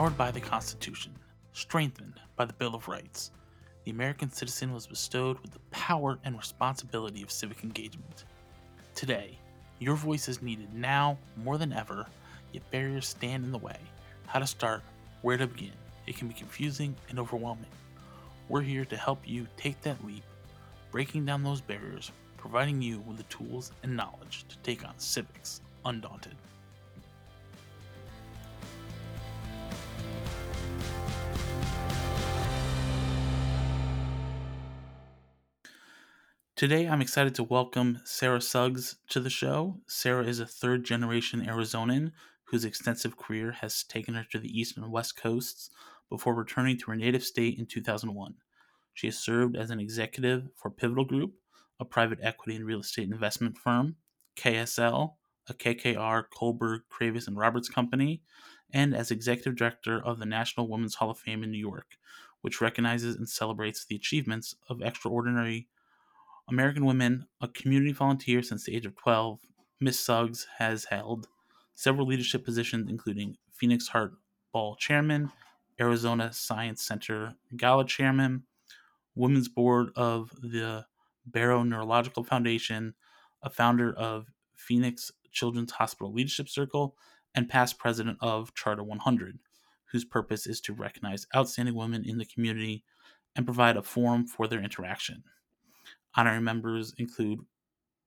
Empowered by the Constitution, strengthened by the Bill of Rights, the American citizen was bestowed with the power and responsibility of civic engagement. Today, your voice is needed now more than ever, yet barriers stand in the way. How to start, where to begin. It can be confusing and overwhelming. We're here to help you take that leap, breaking down those barriers, providing you with the tools and knowledge to take on civics undaunted. Today, I'm excited to welcome Sarah Suggs to the show. Sarah is a third generation Arizonan whose extensive career has taken her to the East and West Coasts before returning to her native state in 2001. She has served as an executive for Pivotal Group, a private equity and real estate investment firm, KSL, a KKR, Kohlberg, Kravis, and Roberts company, and as executive director of the National Women's Hall of Fame in New York, which recognizes and celebrates the achievements of extraordinary American Women, a community volunteer since the age of 12, Miss Suggs has held several leadership positions, including Phoenix Heart Ball Chairman, Arizona Science Center Gala Chairman, Women's Board of the Barrow Neurological Foundation, a founder of Phoenix Children's Hospital Leadership Circle, and past president of Charter 100, whose purpose is to recognize outstanding women in the community and provide a forum for their interaction. Honorary members include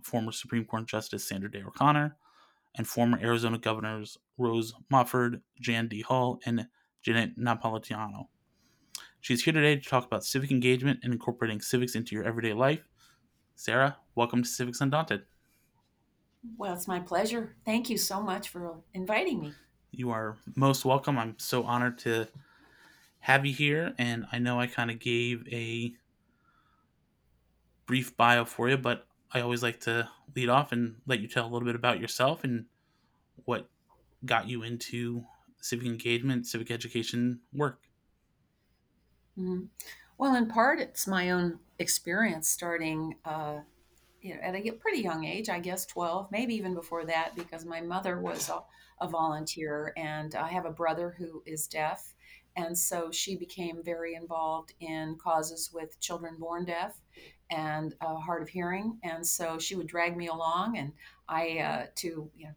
former Supreme Court Justice Sandra Day O'Connor and former Arizona governors Rose Mofford, Jane Dee Hull, and Janet Napolitano. She's here today to talk about civic engagement and incorporating civics into your everyday life. Sarah, welcome to Civics Undaunted. Well, it's my pleasure. Thank you so much for inviting me. You are most welcome. I'm so honored to have you here, and I know I kind of gave a brief bio for you, but I always like to lead off and let you tell a little bit about yourself and what got you into civic engagement, civic education work. Mm-hmm. Well, in part, it's my own experience starting uh, you know, at a pretty young age, I guess 12, maybe even before that, because my mother was a, a volunteer and I have a brother who is deaf. And so she became very involved in causes with children born deaf and uh, hard of hearing, and so she would drag me along, and I uh, to you know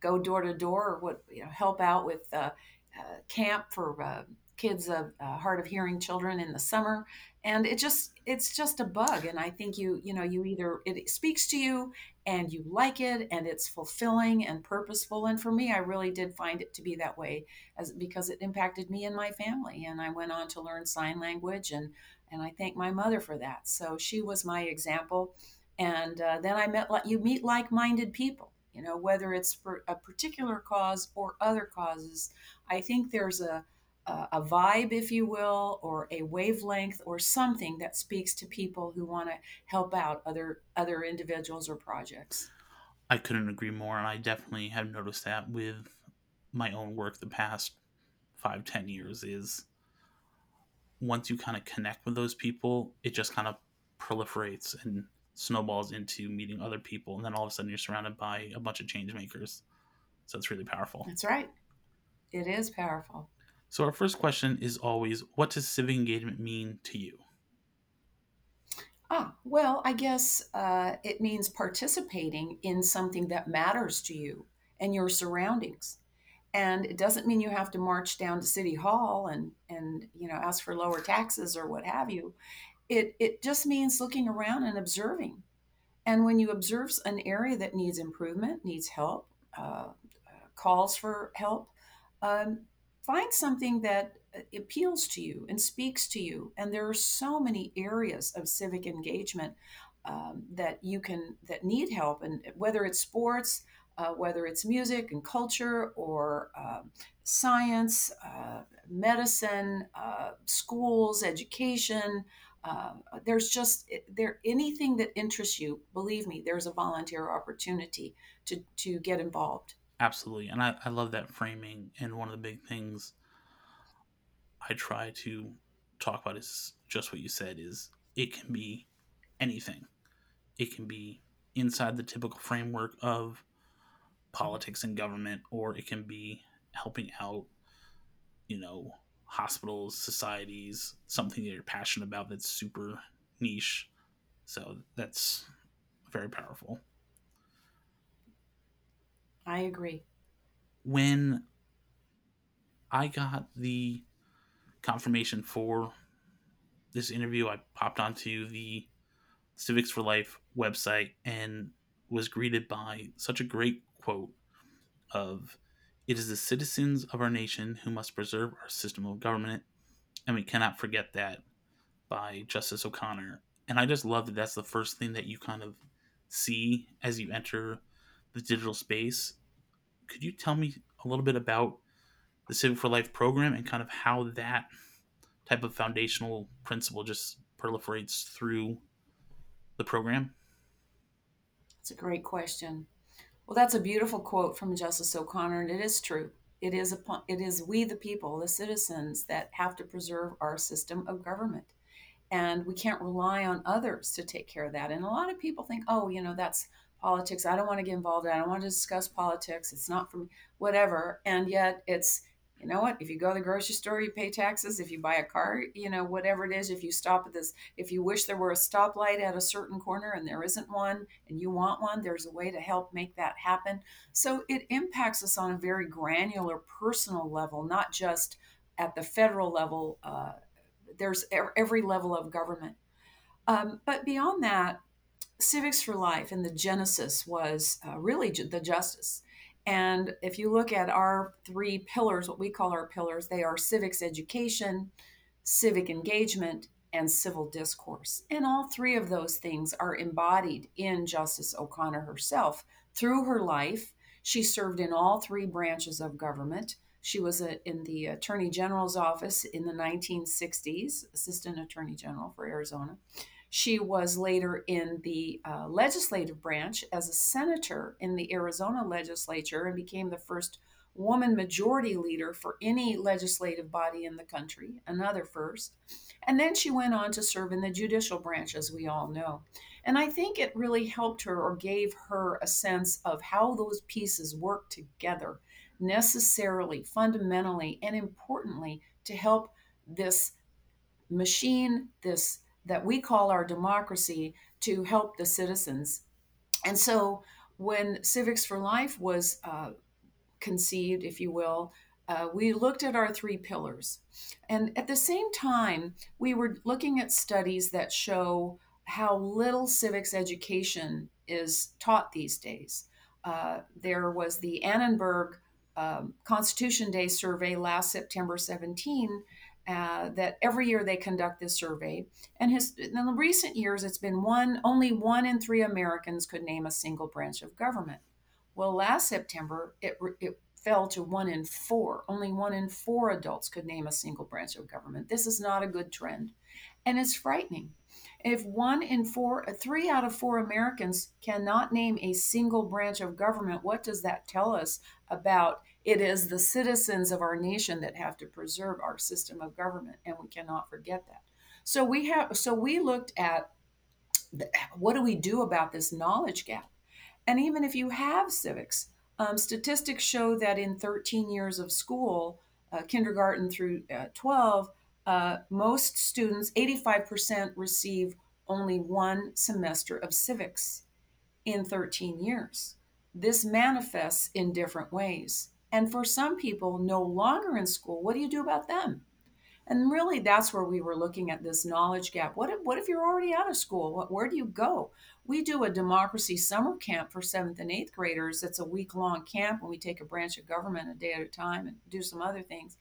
go door to door or what you know help out with uh, uh camp for uh, kids of uh, hard of hearing children in the summer, and it just it's just a bug, and I think you you know you either it speaks to you and you like it and it's fulfilling and purposeful and for me i really did find it to be that way as because it impacted me and my family and i went on to learn sign language and and I thank my mother for that. So she was my example. And uh, then I met you meet like-minded people. You know, whether it's for a particular cause or other causes. I think there's a a vibe, if you will, or a wavelength, or something that speaks to people who want to help out other other individuals or projects. I couldn't agree more, and I definitely have noticed that with my own work the past five, ten years is once you kind of connect with those people, it just kind of proliferates and snowballs into meeting other people, and then all of a sudden you're surrounded by a bunch of change makers. So it's really powerful. That's right. It is powerful. So our first question is always, what does civic engagement mean to you? Ah, well, I guess uh, it means participating in something that matters to you and your surroundings. And it doesn't mean you have to march down to city hall and and you know ask for lower taxes or what have you. It it just means looking around and observing. And when you observe an area that needs improvement needs help uh, calls for help um, find something that uh, appeals to you and speaks to you and there are so many areas of civic engagement um, that you can that need help and whether it's sports uh, whether it's music and culture or uh, science, uh, medicine, uh, schools, education. Uh, there's just there anything that interests you. Believe me, there's a volunteer opportunity to to get involved. Absolutely, and I, I love that framing. And one of the big things I try to talk about is just what you said: is it can be anything. It can be inside the typical framework of politics and government, or it can be helping out you know, hospitals, societies, something that you're passionate about that's super niche. So that's very powerful. I agree. When I got the confirmation for this interview, I popped onto the Civics for Life website and was greeted by such a great quote of it is the citizens of our nation who must preserve our system of government and we cannot forget that by Justice O'Connor. And I just love that that's the first thing that you kind of see as you enter the digital space. Could you tell me a little bit about the Civic for Life program and kind of how that type of foundational principle just proliferates through the program? That's a great question. Well, that's a beautiful quote from Justice O'Connor, and it is true. It is upon, it is we the people, the citizens, that have to preserve our system of government, and we can't rely on others to take care of that. And a lot of people think, oh, you know, that's politics. I don't want to get involved. I don't want to discuss politics. It's not for me, whatever. And yet, it's you know what if you go to the grocery store you pay taxes if you buy a car you know whatever it is if you stop at this if you wish there were a stoplight at a certain corner and there isn't one and you want one there's a way to help make that happen so it impacts us on a very granular personal level not just at the federal level uh, there's every level of government um, but beyond that civics for life and the genesis was uh, really the justice and if you look at our three pillars, what we call our pillars, they are civics education, civic engagement, and civil discourse. And all three of those things are embodied in Justice O'Connor herself. Through her life, she served in all three branches of government. She was a, in the Attorney General's office in the 1960s, Assistant Attorney General for Arizona. She was later in the uh, legislative branch as a senator in the Arizona legislature and became the first woman majority leader for any legislative body in the country, another first. And then she went on to serve in the judicial branch, as we all know. And I think it really helped her or gave her a sense of how those pieces work together necessarily, fundamentally, and importantly to help this machine, this that we call our democracy to help the citizens. And so when Civics for Life was uh, conceived, if you will, uh, we looked at our three pillars. And at the same time, we were looking at studies that show how little civics education is taught these days. Uh, there was the Annenberg um, Constitution Day survey last September 17 uh, that every year they conduct this survey. And his, in the recent years, it's been one, only one in three Americans could name a single branch of government. Well, last September, it, it fell to one in four. Only one in four adults could name a single branch of government. This is not a good trend. And it's frightening. If one in four, three out of four Americans cannot name a single branch of government, what does that tell us about it is the citizens of our nation that have to preserve our system of government, and we cannot forget that. So we have so we looked at the, what do we do about this knowledge gap, and even if you have civics, um, statistics show that in 13 years of school, uh, kindergarten through uh, 12, uh, most students, 85%, receive only one semester of civics in 13 years. This manifests in different ways. And for some people no longer in school, what do you do about them? And really, that's where we were looking at this knowledge gap. What if, what if you're already out of school? What, where do you go? We do a democracy summer camp for seventh and eighth graders. It's a week long camp, and we take a branch of government a day at a time and do some other things.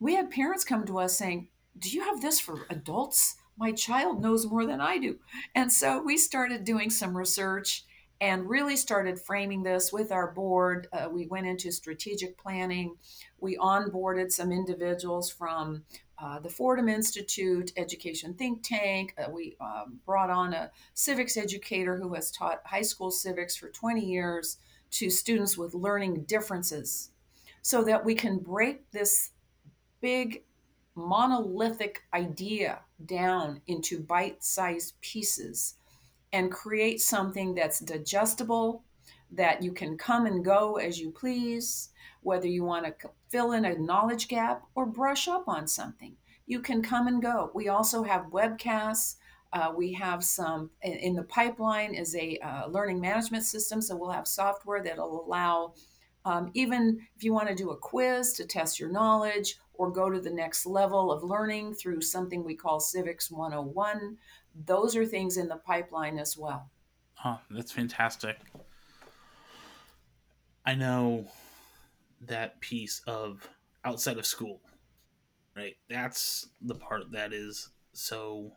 We had parents come to us saying, Do you have this for adults? My child knows more than I do. And so we started doing some research and really started framing this with our board. Uh, we went into strategic planning. We onboarded some individuals from uh, the Fordham Institute Education Think Tank. Uh, we um, brought on a civics educator who has taught high school civics for 20 years to students with learning differences so that we can break this big monolithic idea down into bite sized pieces and create something that's digestible, that you can come and go as you please, whether you want to fill in a knowledge gap, or brush up on something. You can come and go. We also have webcasts. Uh, we have some in the pipeline is a uh, learning management system, so we'll have software that'll allow um, even if you want to do a quiz to test your knowledge or go to the next level of learning through something we call Civics 101, those are things in the pipeline as well. Oh, that's fantastic. I know that piece of outside of school, right? That's the part that is so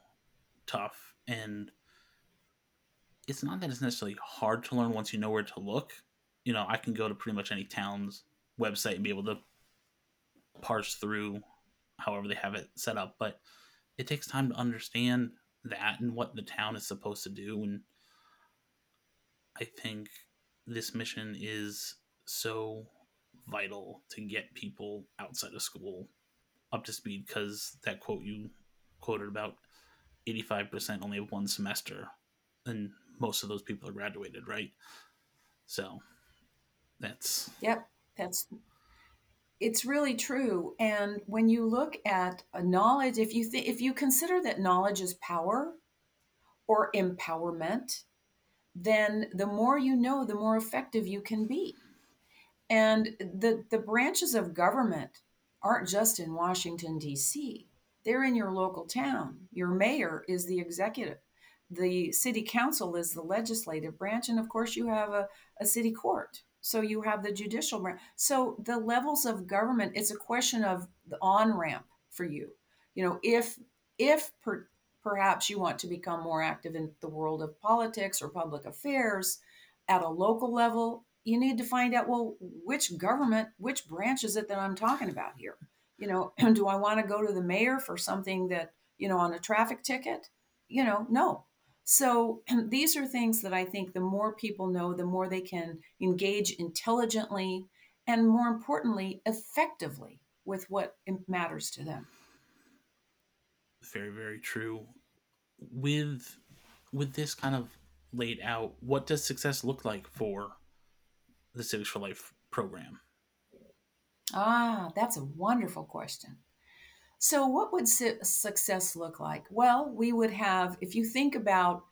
tough. And it's not that it's necessarily hard to learn once you know where to look. You know, I can go to pretty much any town's website and be able to parse through however they have it set up, but it takes time to understand that and what the town is supposed to do. And I think this mission is so vital to get people outside of school up to speed because that quote you quoted about 85% only have one semester and most of those people are graduated right so that's yep that's it's really true and when you look at a knowledge if you if you consider that knowledge is power or empowerment then the more you know the more effective you can be and the the branches of government aren't just in Washington D.C. They're in your local town. Your mayor is the executive. The city council is the legislative branch. And of course, you have a, a city court. So you have the judicial branch. So the levels of government, it's a question of the on ramp for you. You know, if if per, perhaps you want to become more active in the world of politics or public affairs at a local level, you need to find out well which government which branch is it that i'm talking about here you know do i want to go to the mayor for something that you know on a traffic ticket you know no so these are things that i think the more people know the more they can engage intelligently and more importantly effectively with what matters to them very very true with with this kind of laid out what does success look like for the Civics for Life program? Ah, that's a wonderful question. So, what would success look like? Well, we would have, if you think about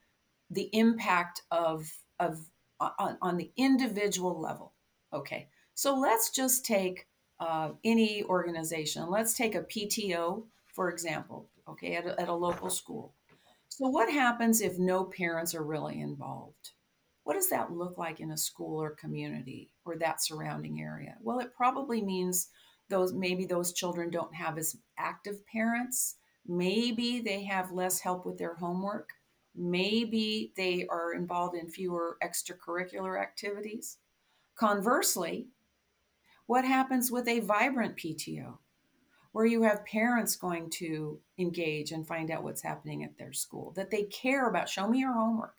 the impact of, of on, on the individual level, okay. So let's just take uh, any organization. Let's take a PTO, for example, okay, at a, at a local school. So, what happens if no parents are really involved? What does that look like in a school or community or that surrounding area? Well, it probably means those maybe those children don't have as active parents. Maybe they have less help with their homework. Maybe they are involved in fewer extracurricular activities. Conversely, what happens with a vibrant PTO? where you have parents going to engage and find out what's happening at their school, that they care about. Show me your homework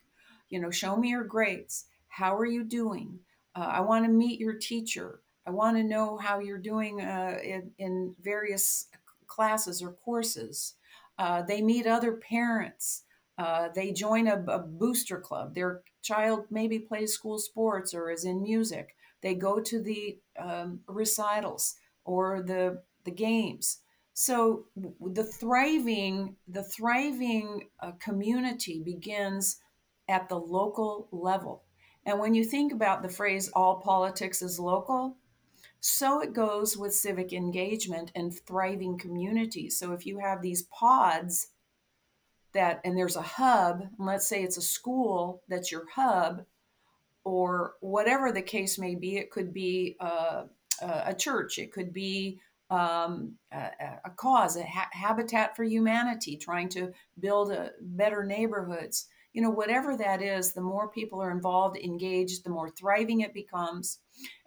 you know show me your grades how are you doing uh, i want to meet your teacher i want to know how you're doing uh, in, in, various classes or courses. Uh, they meet other parents. Uh, they join a, a, booster club. Their child maybe plays school sports or is in music. They go to the um, recitals or the the games. So the thriving the thriving uh, community begins at the local level. And when you think about the phrase all politics is local, so it goes with civic engagement and thriving communities. So if you have these pods that, and there's a hub, and let's say it's a school that's your hub, or whatever the case may be, it could be a, a church, it could be um, a, a, cause, a ha- Habitat for Humanity, trying to build a, better neighborhoods you know, whatever that is, the more people are involved, engaged, the more thriving it becomes.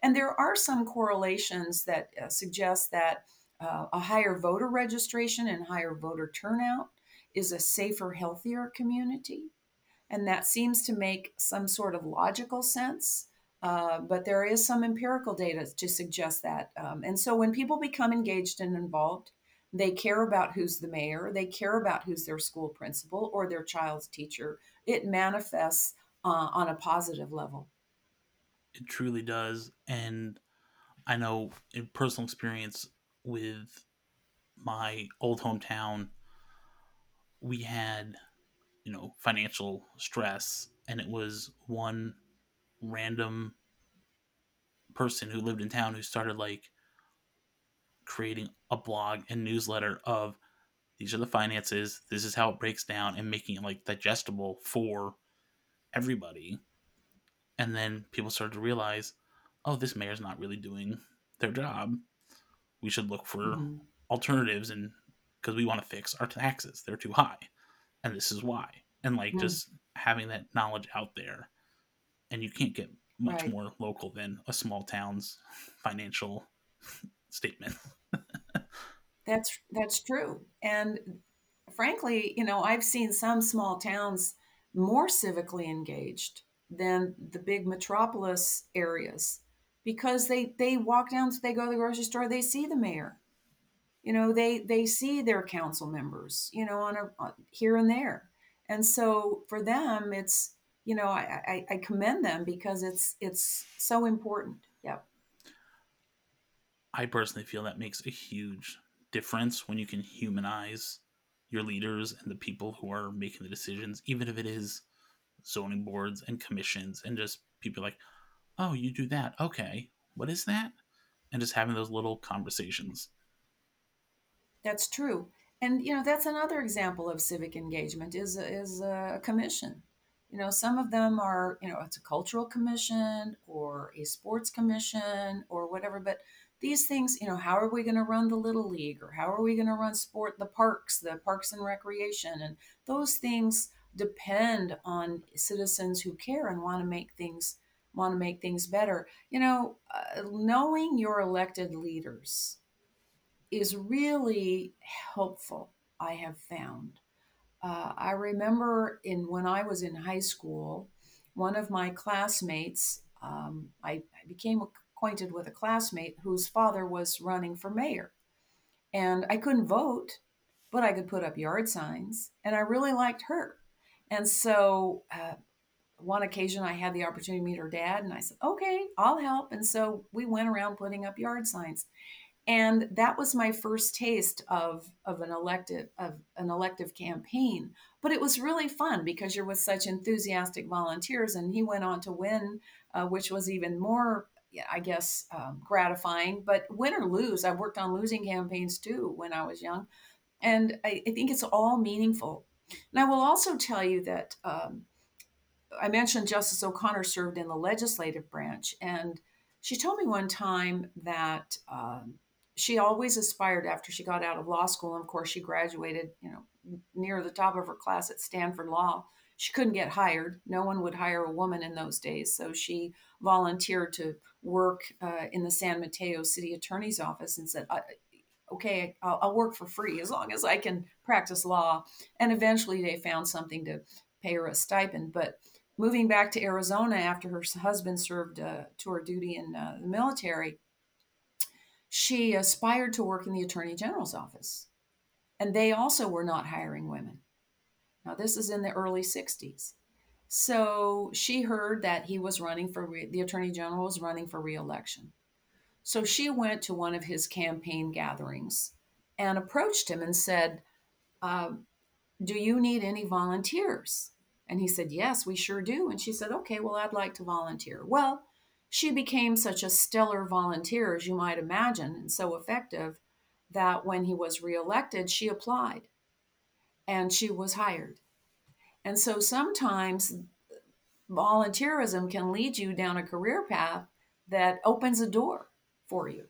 And there are some correlations that uh, suggest that uh, a higher voter registration and higher voter turnout is a safer, healthier community. And that seems to make some sort of logical sense. Uh, but there is some empirical data to suggest that. Um, and so when people become engaged and involved, they care about who's the mayor, they care about who's their school principal or their child's teacher. It manifests uh, on a positive level. It truly does. And I know in personal experience with my old hometown, we had, you know, financial stress, and it was one random person who lived in town who started like creating a blog and newsletter of these are the finances, this is how it breaks down, and making it like digestible for everybody. And then people started to realize, oh, this mayor's not really doing their job. We should look for mm-hmm. alternatives and because we want to fix our taxes. They're too high. And this is why. And like just having that knowledge out there. And you can't get much right. more local than a small town's financial statement. that's that's true. And frankly, you know, I've seen some small towns more civically engaged than the big metropolis areas because they they walk down they go to the grocery store they see the mayor you know they they see their council members you know on a on, here and there and so for them it's you know I, I i commend them because it's it's so important yep i personally feel that makes a huge difference when you can humanize your leaders and the people who are making the decisions even if it is zoning boards and commissions and just people like oh you do that okay what is that and just having those little conversations that's true. And you know, that's another example of civic engagement is is a commission. You know, some of them are, you know, it's a cultural commission or a sports commission or whatever, but these things, you know, how are we going to run the little league or how are we going to run sport the parks, the parks and recreation and those things depend on citizens who care and want to make things want to make things better. You know, uh, knowing your elected leaders is really helpful, I have found. Uh, I remember in when I was in high school, one of my classmates, um, I, I became acquainted with a classmate whose father was running for mayor. And I couldn't vote, but I could put up yard signs, and I really liked her. And so, uh, one occasion, I had the opportunity to meet her dad, and I said, Okay, I'll help. And so we went around putting up yard signs and that was my first taste of of an elective of an elective campaign but it was really fun because you're with such enthusiastic volunteers and he went on to win uh, which was even more i guess um, gratifying but win or lose i worked on losing campaigns too when i was young and i, I think it's all meaningful and i will also tell you that um, i mentioned justice o'connor served in the legislative branch and she told me one time that um, she always aspired after she got out of law school. And of course, she graduated, you know, near the top of her class at Stanford Law. She couldn't get hired. No one would hire a woman in those days. So she volunteered to work uh, in the San Mateo City Attorney's Office and said, okay, I'll, I'll, work for free as long as I can practice law. And eventually they found something to pay her a stipend. But moving back to Arizona after her husband served uh, tour duty in uh, the military, she aspired to work in the Attorney General's office. And they also were not hiring women. Now, this is in the early 60s. So she heard that he was running for, re- the Attorney General was running for reelection. So she went to one of his campaign gatherings and approached him and said, uh, Do you need any volunteers? And he said, Yes, we sure do. And she said, Okay, well, I'd like to volunteer. Well, she became such a stellar volunteer, as you might imagine, and so effective that when he was reelected, she applied and she was hired. And so sometimes volunteerism can lead you down a career path that opens a door for you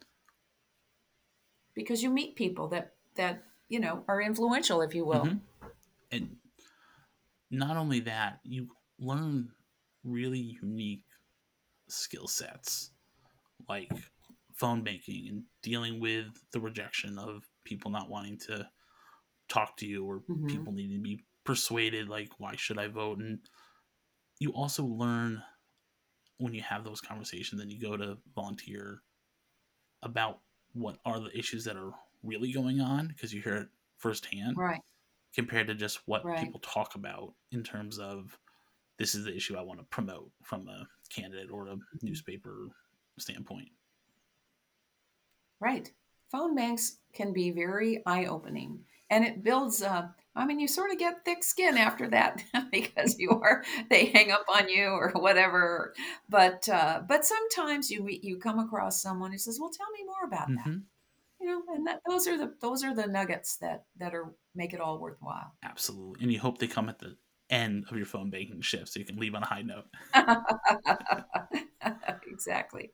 because you meet people that that you know are influential if you will mm-hmm. and not only that you learn really unique skill sets like phone banking and dealing with the rejection of people not wanting to talk to you or mm-hmm. people needing to be persuaded like why should i vote and you also learn when you have those conversations and you go to volunteer about what are the issues that are really going on because you hear it firsthand right compared to just what right. people talk about in terms of this is the issue I want to promote from a candidate or a newspaper standpoint. Right. Phone banks can be very eye opening and it builds uh, I mean, you sort of get thick skin after that because you are they hang up on you or whatever. But uh, but sometimes you meet you come across someone who says, "Well, tell me more about that." hmm You know, and that those are the those are the nuggets that that are make it all worthwhile. Absolutely. And you hope they come at the end of your phone banking shift so you can leave on a high note. exactly.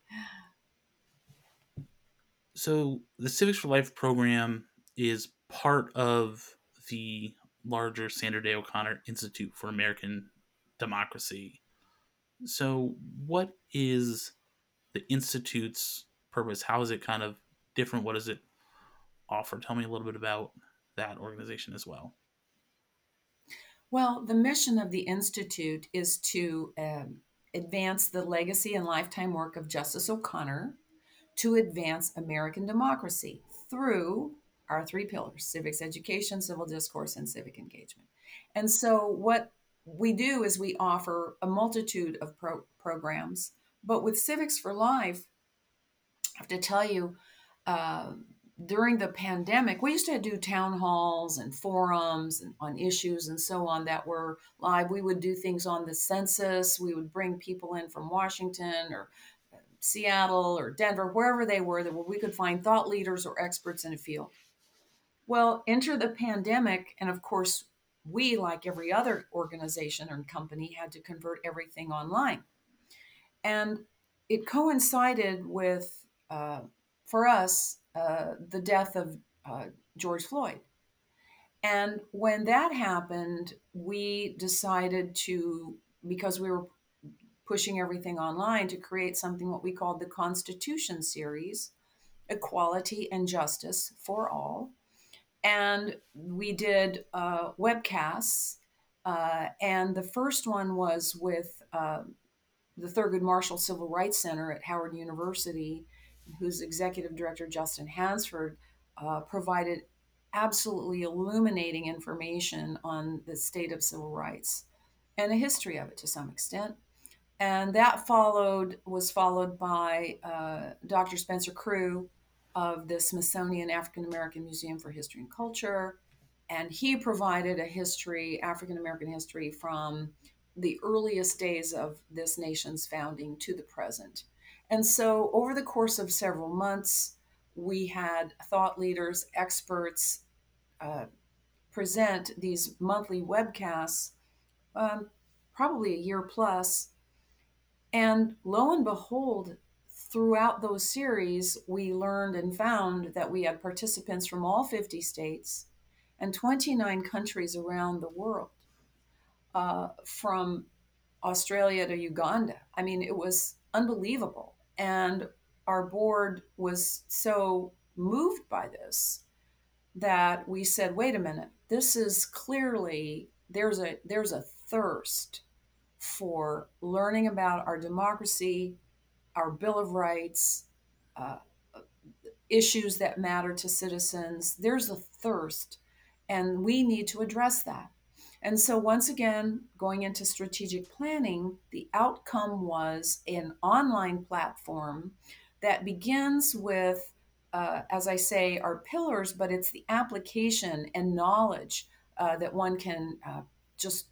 So the Civics for Life program is part of the larger Sandra Day O'Connor Institute for American Democracy. So what is the institute's purpose? How is it kind of different? What does it offer? Tell me a little bit about that organization as well. Well, the mission of the Institute is to um, advance the legacy and lifetime work of Justice O'Connor to advance American democracy through our three pillars civics education, civil discourse, and civic engagement. And so, what we do is we offer a multitude of pro- programs, but with Civics for Life, I have to tell you, uh, during the pandemic, we used to do town halls and forums and on issues and so on that were live. We would do things on the census. We would bring people in from Washington or uh, Seattle or Denver, wherever they were, that we could find thought leaders or experts in a field. Well, enter the pandemic, and of course, we, like every other organization or company, had to convert everything online. And it coincided with, uh, for us, uh, the death of uh, George Floyd. And when that happened, we decided to, because we were pushing everything online, to create something what we called the Constitution series Equality and Justice for All. And we did uh, webcasts. Uh, and the first one was with uh, the Thurgood Marshall Civil Rights Center at Howard University whose executive director, Justin Hansford, uh, provided absolutely illuminating information on the state of civil rights and a history of it to some extent. And that followed was followed by uh, Dr. Spencer Crew of the Smithsonian African American Museum for History and Culture, and he provided a history, African American history, from the earliest days of this nation's founding to the present. And so, over the course of several months, we had thought leaders, experts uh, present these monthly webcasts, um, probably a year plus. And lo and behold, throughout those series, we learned and found that we had participants from all 50 states and 29 countries around the world, uh, from Australia to Uganda. I mean, it was unbelievable. And our board was so moved by this that we said, wait a minute, this is clearly there's a there's a thirst for learning about our democracy, our Bill of Rights, uh, issues that matter to citizens. There's a thirst, and we need to address that. And so, once again, going into strategic planning, the outcome was an online platform that begins with, uh, as I say, our pillars, but it's the application and knowledge uh, that one can uh, just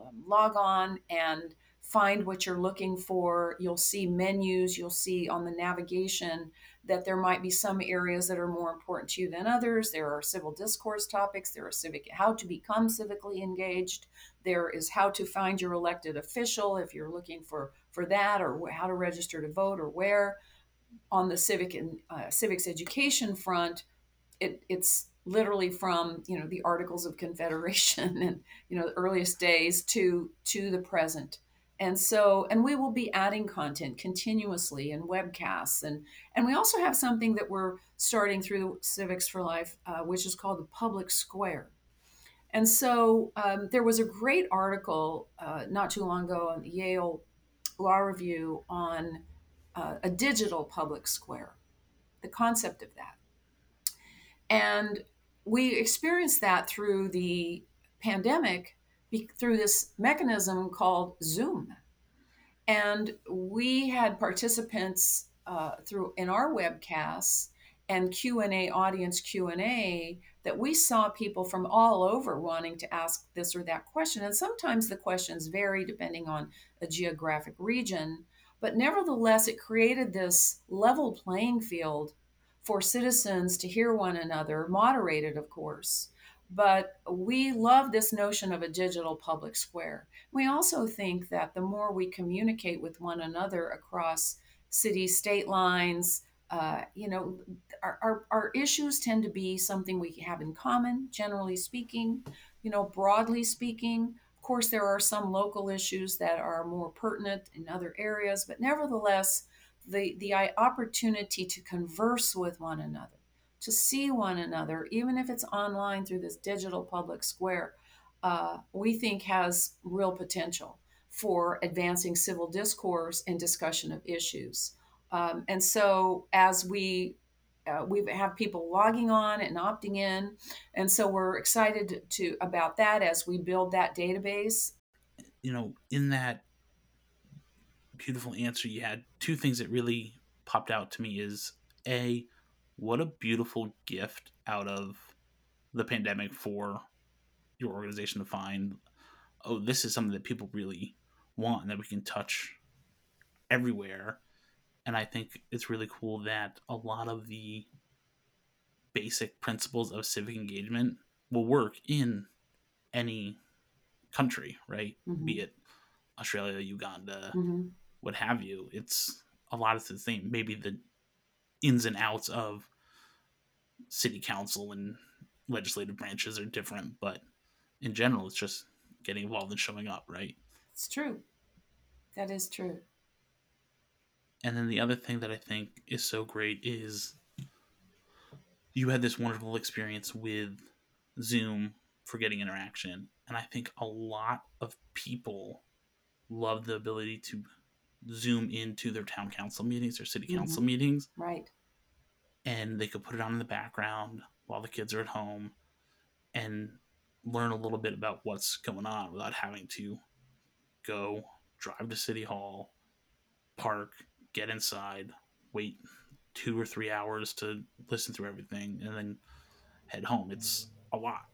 um, log on and find what you're looking for. You'll see menus, you'll see on the navigation that there might be some areas that are more important to you than others. There are civil discourse topics, there are civic how to become civically engaged. There is how to find your elected official if you're looking for for that or how to register to vote or where. On the civic and uh, civics education front, it, it's literally from you know the Articles of Confederation and you know the earliest days to to the present and so and we will be adding content continuously and webcasts. And and we also have something that we're starting through civics for life uh, which is called the public square. And so um, there was a great article uh, not too long ago on the yale law review on uh, a digital public square the concept of that. And we experienced that through the pandemic through this mechanism called Zoom. And we had participants uh, through in our webcasts, and q&a audience q&a that we saw people from all over wanting to ask this or that question and sometimes the questions vary depending on a geographic region but nevertheless it created this level playing field for citizens to hear one another moderated of course but we love this notion of a digital public square. We also think that the more we communicate with one another across city state lines, uh, you know, our, our, our, issues tend to be something we have in common, generally speaking, you know, broadly speaking. Of course, there are some local issues that are more pertinent in other areas, but nevertheless, the, the opportunity to converse with one another, to see one another, even if it's online through this digital public square, uh, we think has real potential for advancing civil discourse and discussion of issues. Um, and so, as we uh, we have people logging on and opting in, and so we're excited to about that as we build that database. You know, in that beautiful answer you had, two things that really popped out to me is a what a beautiful gift out of the pandemic for your organization to find oh this is something that people really want and that we can touch everywhere and i think it's really cool that a lot of the basic principles of civic engagement will work in any country right mm-hmm. be it australia uganda mm-hmm. what have you it's a lot of the same maybe the ins and outs of city council and legislative branches are different, but in general, it's just getting involved and showing up, right? It's true. That is true. And then the other thing that I think is so great is you had this wonderful experience with Zoom for getting interaction. And I think a lot of people love the ability to zoom into their town council meetings or city council mm-hmm. meetings. Right and they could put it on in the background while the kids are at home and learn a little bit about what's going on without having to go drive to city hall park get inside wait two or three hours to listen through everything and then head home. It's a lot.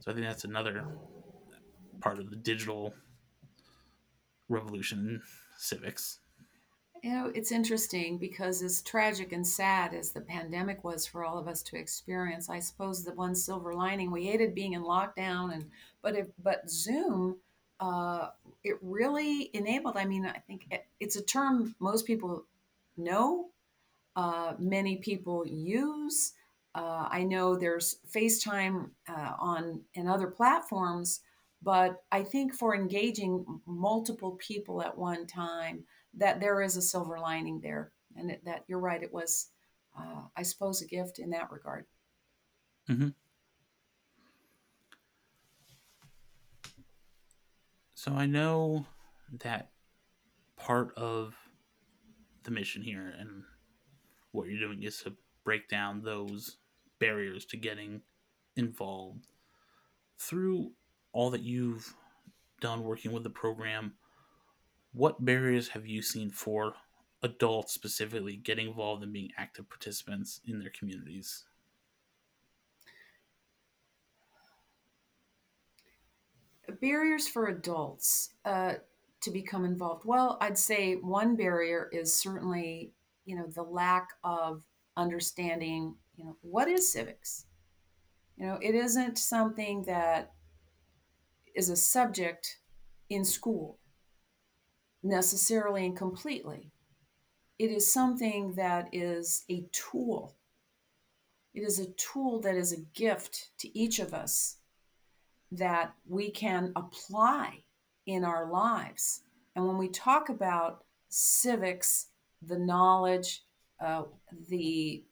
So i think that's another part of the digital revolution in civics you know, it's interesting because as tragic and sad as the pandemic was for all of us to experience, I suppose the one silver lining we hated being in lockdown, and but if but Zoom, uh, it really enabled. I mean, I think it, it's a term most people know, uh, many people use. Uh, I know there's FaceTime uh, on and other platforms, but I think for engaging multiple people at one time that there is a silver lining there, and it, that you're right. It was, uh, I suppose, a gift in that regard. Mm-hmm. So I know that part of the mission here and what you're doing is to break down those barriers to getting involved through all that you've done working with the program what barriers have you seen for adults specifically getting involved and being active participants in their communities? Barriers for adults uh, to become involved. Well, I'd say one barrier is certainly, you know, the lack of understanding, you know, what is civics? You know, it isn't something that is a subject in school necessarily and completely. It is something that is a tool. It is a tool that is a gift to each of us that we can apply in our lives. And when we talk about civics, the knowledge, uh, the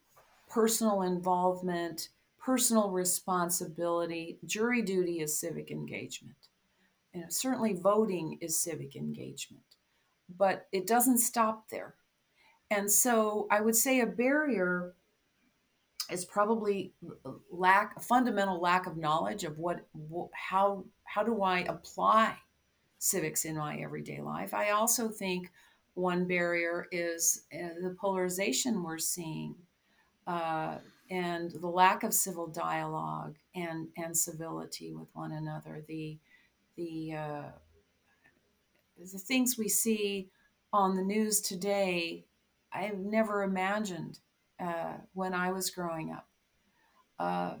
personal involvement, personal responsibility, jury duty is civic engagement. And certainly voting is civic engagement but it doesn't stop there. And so I would say a barrier is probably lack a fundamental lack of knowledge of what how how do I apply civics in my everyday life. I also think one barrier is uh, the polarization we're seeing. uh, and the lack of civil dialogue and and civility with one another. The the uh, the things we see on the news today, I've never imagined uh, when I was growing up, uh,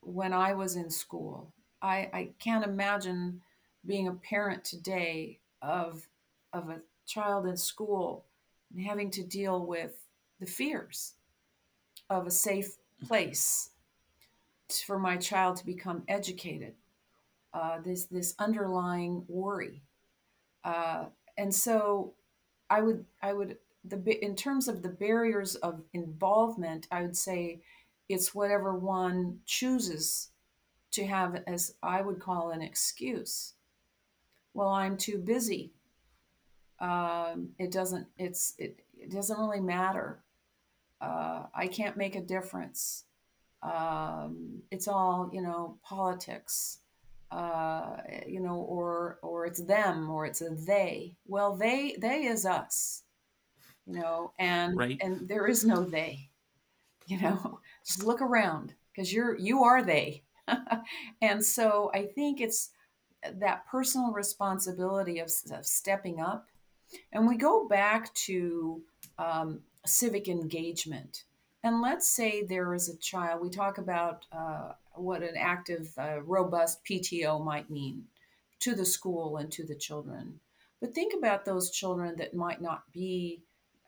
when I was in school. I, I can't imagine being a parent today of of a child in school and having to deal with the fears of a safe place for my child to become educated. Uh, this this underlying worry, uh, and so I would I would the in terms of the barriers of involvement, I would say it's whatever one chooses to have as I would call an excuse. Well, I'm too busy. Um, it doesn't. It's it, it doesn't really matter. Uh, I can't make a difference. Um, it's all you know politics. Uh, you know, or or it's them or it's a they. Well, they they is us. You know, and Right. and there is no they. You know, just look around because you're you are they. and so I think it's that personal responsibility of, of stepping up and we go back to um, civic engagement. And let's say there is a child, we talk about uh, what an active, uh, robust PTO might mean to the school and to the children. But think about those children that might not be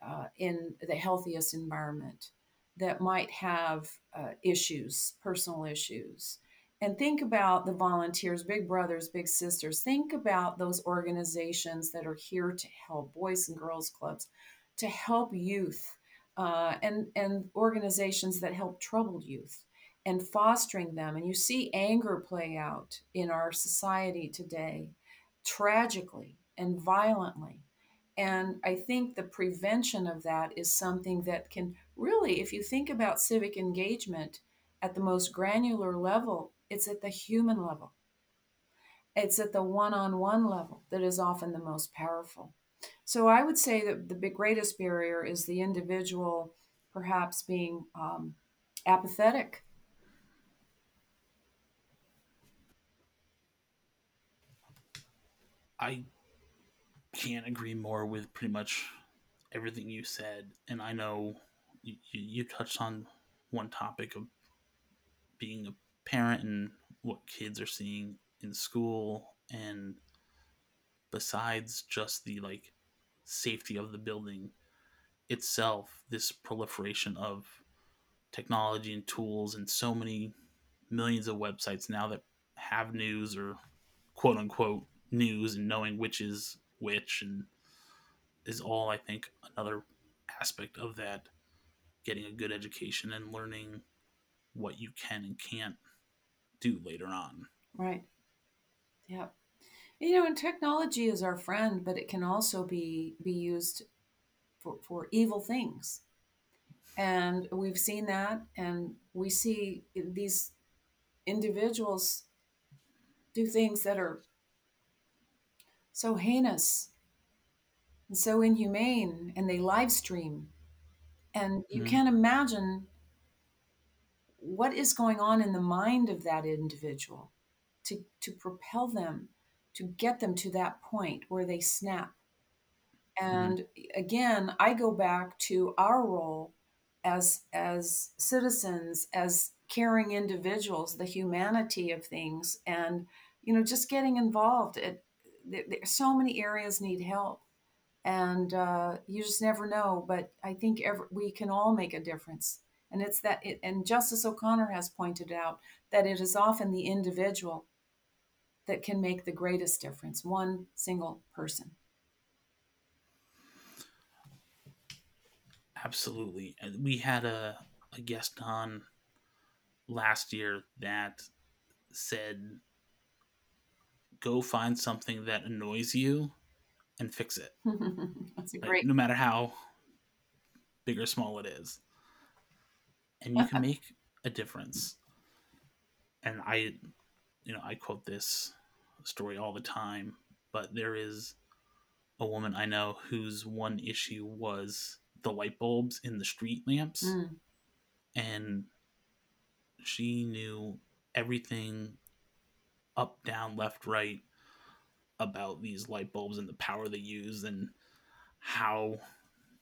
uh, in the healthiest environment, that might have uh, issues, personal issues. And think about the volunteers, big brothers, big sisters. Think about those organizations that are here to help, boys and girls clubs, to help youth, uh, and and organizations that help troubled youth and fostering them. And you see anger play out in our society today, tragically and violently. And I think the prevention of that is something that can really, if you think about civic engagement at the most granular level, it's at the human level. It's at the one on one level that is often the most powerful. So I would say that the greatest barrier is the individual perhaps being um, apathetic. I can't agree more with pretty much everything you said. And I know you, you touched on one topic of being a parent and what kids are seeing in school and besides just the like safety of the building itself this proliferation of technology and tools and so many millions of websites now that have news or quote unquote news and knowing which is which and is all I think another aspect of that getting a good education and learning what you can and can't do later on. Right. Yeah. You know, and technology is our friend, but it can also be be used for, for evil things. And we've seen that, and we see these individuals do things that are so heinous and so inhumane, and they live stream. And you mm-hmm. can't imagine what is going on in the mind of that individual to, to propel them, to get them to that point where they snap. And mm-hmm. again, I go back to our role as as citizens, as caring individuals, the humanity of things, and you know, just getting involved. It, there, so many areas need help, and uh, you just never know. But I think every, we can all make a difference and it's that, it, and Justice O'Connor has pointed out that it is often the individual that can make the greatest difference, one single person. Absolutely. We had a, a guest on last year that said, go find something that annoys you and fix it. That's a great. Like, no matter how big or small it is and you can make a difference. And I, you know, I quote this story all the time, but there is a woman I know whose one issue was the light bulbs in the street lamps. Mm. and she knew everything up, down, left, right about these light bulbs and the power they use and how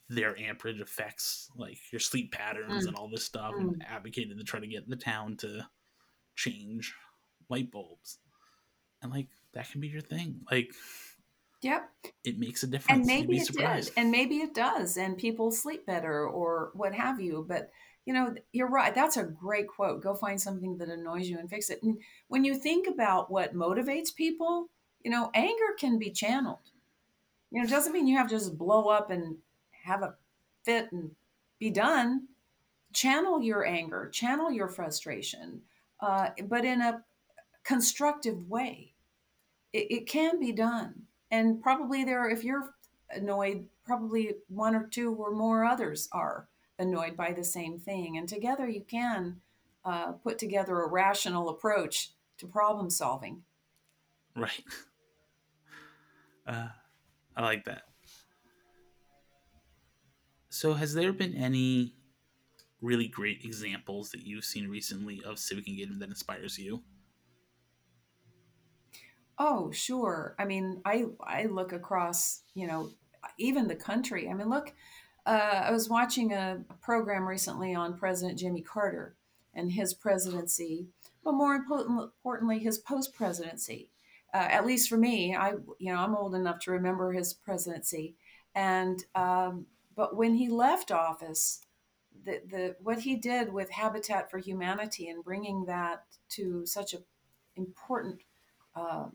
their amperage affects like your sleep patterns Mm. and all this stuff Mm. and advocated to try to get the town to change light bulbs. And like that can be your thing. Like Yep. it makes a and difference. You'd maybe be it surprised. Did and maybe it does and people sleep better or what have you. But you know you're right. That's a great quote. Go find something that annoys you and fix it. And when you think about what motivates people you know anger can be channeled. You know it doesn't mean you have to just blow up and have a fit and be done. Channel your anger channel your frustration. Uh, but in a constructive way. It, it can be done. And probably there are if you're annoyed probably one or two or more others are annoyed by the same thing. And together you can uh, put together a rational approach to problem solving. Right. Uh, i like that. So has there been any really great examples that you've seen recently of civic engagement that inspires you Oh, sure. I mean, I I look across, you know, even the country. I mean, look, uh, I was watching a, program recently on President Jimmy Carter and his presidency, but more important, importantly, his post presidency. Uh, at least for me, I you know I'm old enough to remember his presidency, and um, but when he left office, the the what he did with Habitat for Humanity and bringing that to such a important uh,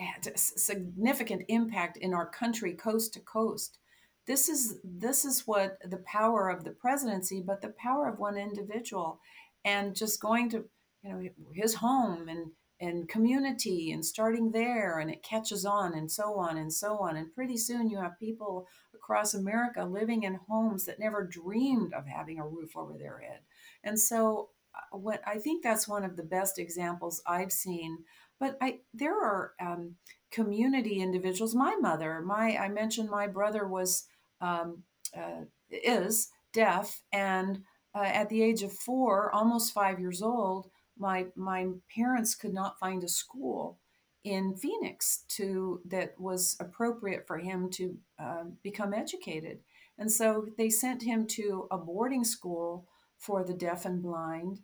had a significant impact in our country coast to coast. This is this is what the power of the presidency but the power of one individual and just going to you know his home and and community and starting there and it catches on and so on and so on. And pretty soon you have people across america living in homes that never dreamed of having a roof over their head. And so uh, what i think that's one of the best examples i've seen but I there are um, community individuals. My mother, my I mentioned my brother was um, uh, is deaf, and uh, at the age of four, almost five years old, my my parents could not find a school in Phoenix to that was appropriate for him to uh, become educated, and so they sent him to a boarding school for the deaf and blind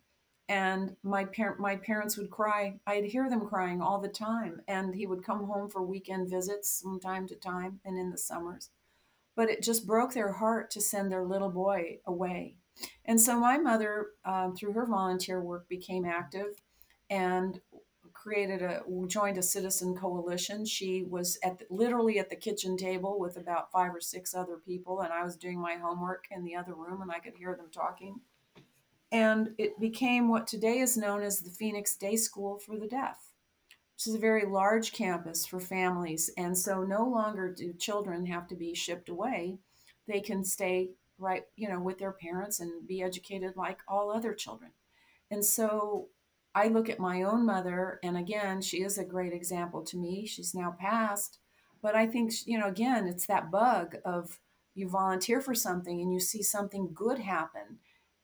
and my parent my parents would cry. I'd hear them crying all the time and he would come home for weekend visits from time to time and in the summers. But it just broke their heart to send their little boy away. And so my mother um, through her volunteer work became active and created a joined a citizen coalition. She was at the, literally at the kitchen table with about five or six other people and i was doing my homework in the other room and i could hear them talking and it became what today is known as the Phoenix Day School for the Deaf, which is a very large campus for families. And so no longer do children have to be shipped away. They can stay right, you know, with their parents and be educated like all other children. And so I look at my own mother, and again, she is a great example to me. She's now passed, but I think, you know, again, it's that bug of you volunteer for something and you see something good happen.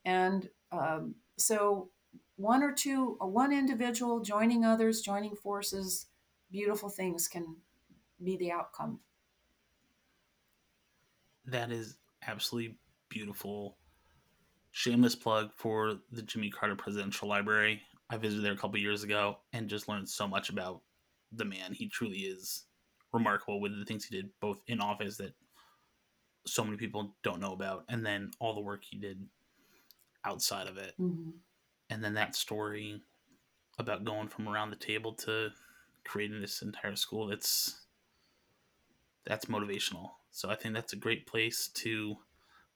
And um, so one or two, or one individual joining others, joining forces, beautiful things can be the outcome. That is absolutely beautiful. Shameless plug for the Jimmy Carter Presidential Library. I visited there a couple years ago and just learned so much about the man. He truly is remarkable with the things he did both in office that so many people don't know about and then all the work he did outside of it. Mm-hmm. And then that story about going from around the table to creating this entire school, it's that's motivational. So I think that's a great place to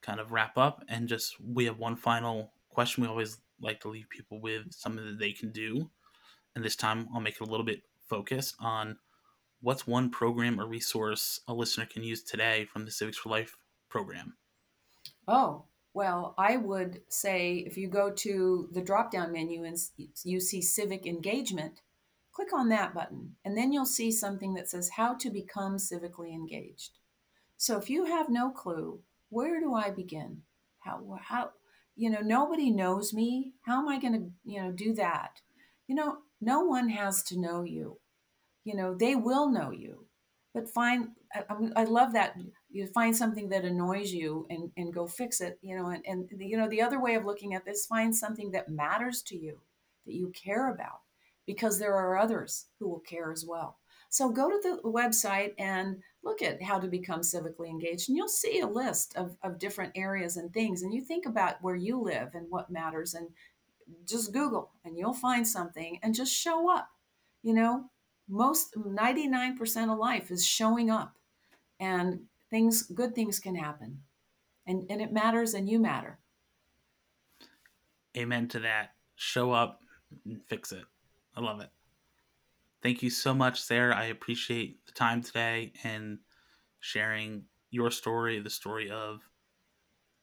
kind of wrap up and just we have one final question we always like to leave people with something that they can do. And this time I'll make it a little bit focused on what's one program or resource a listener can use today from the Civics for Life program? Oh, well, I would say if you go to the drop down menu and you see civic engagement, click on that button, and then you'll see something that says how to become civically engaged. So if you have no clue, where do I begin? How, how, you know, nobody knows me. How am I going to, you know, do that? You know, no one has to know you. You know, they will know you. But find, I, I love that you find something that annoys you and, and go fix it, you know, and, and, you know, the other way of looking at this, find something that matters to you, that you care about, because there are others who will care as well. So go to the website and look at how to become civically engaged, and you'll see a list of, of different areas and things. And you think about where you live and what matters, and just Google and you'll find something and just show up. You know, most 99% of life is showing up, and things, good things can happen. And, and it matters, and you matter. Amen to that. Show up and fix it. I love it. Thank you so much, Sarah. I appreciate the time today and sharing your story, the story of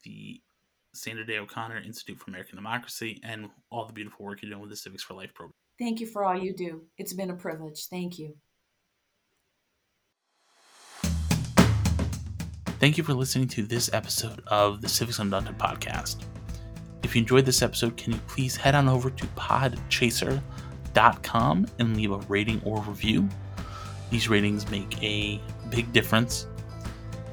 the Sandra Day O'Connor Institute for American Democracy, and all the beautiful work you're doing with the Civics for Life program. Thank you for all you do. It's been a privilege. Thank you. Thank you for listening to this episode of the Civics Undaunted podcast. If you enjoyed this episode, can you please head on over to Podchaser.com com and leave a rating or review. These ratings make a big difference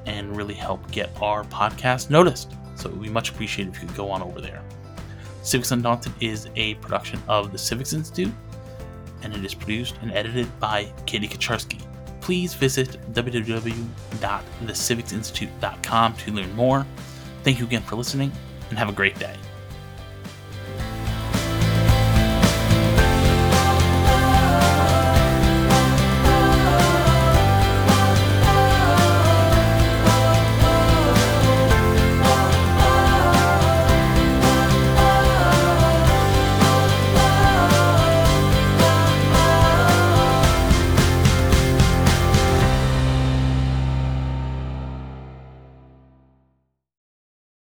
and really help get our podcast noticed. So it would be much appreciated if you could go on over there. Civics Undaunted is a production of the Civics Institute, and it is produced and edited by Katie Kacharsky. Please visit www.thecivicsinstitute.com to learn more. Thank you again for listening, and have a great day.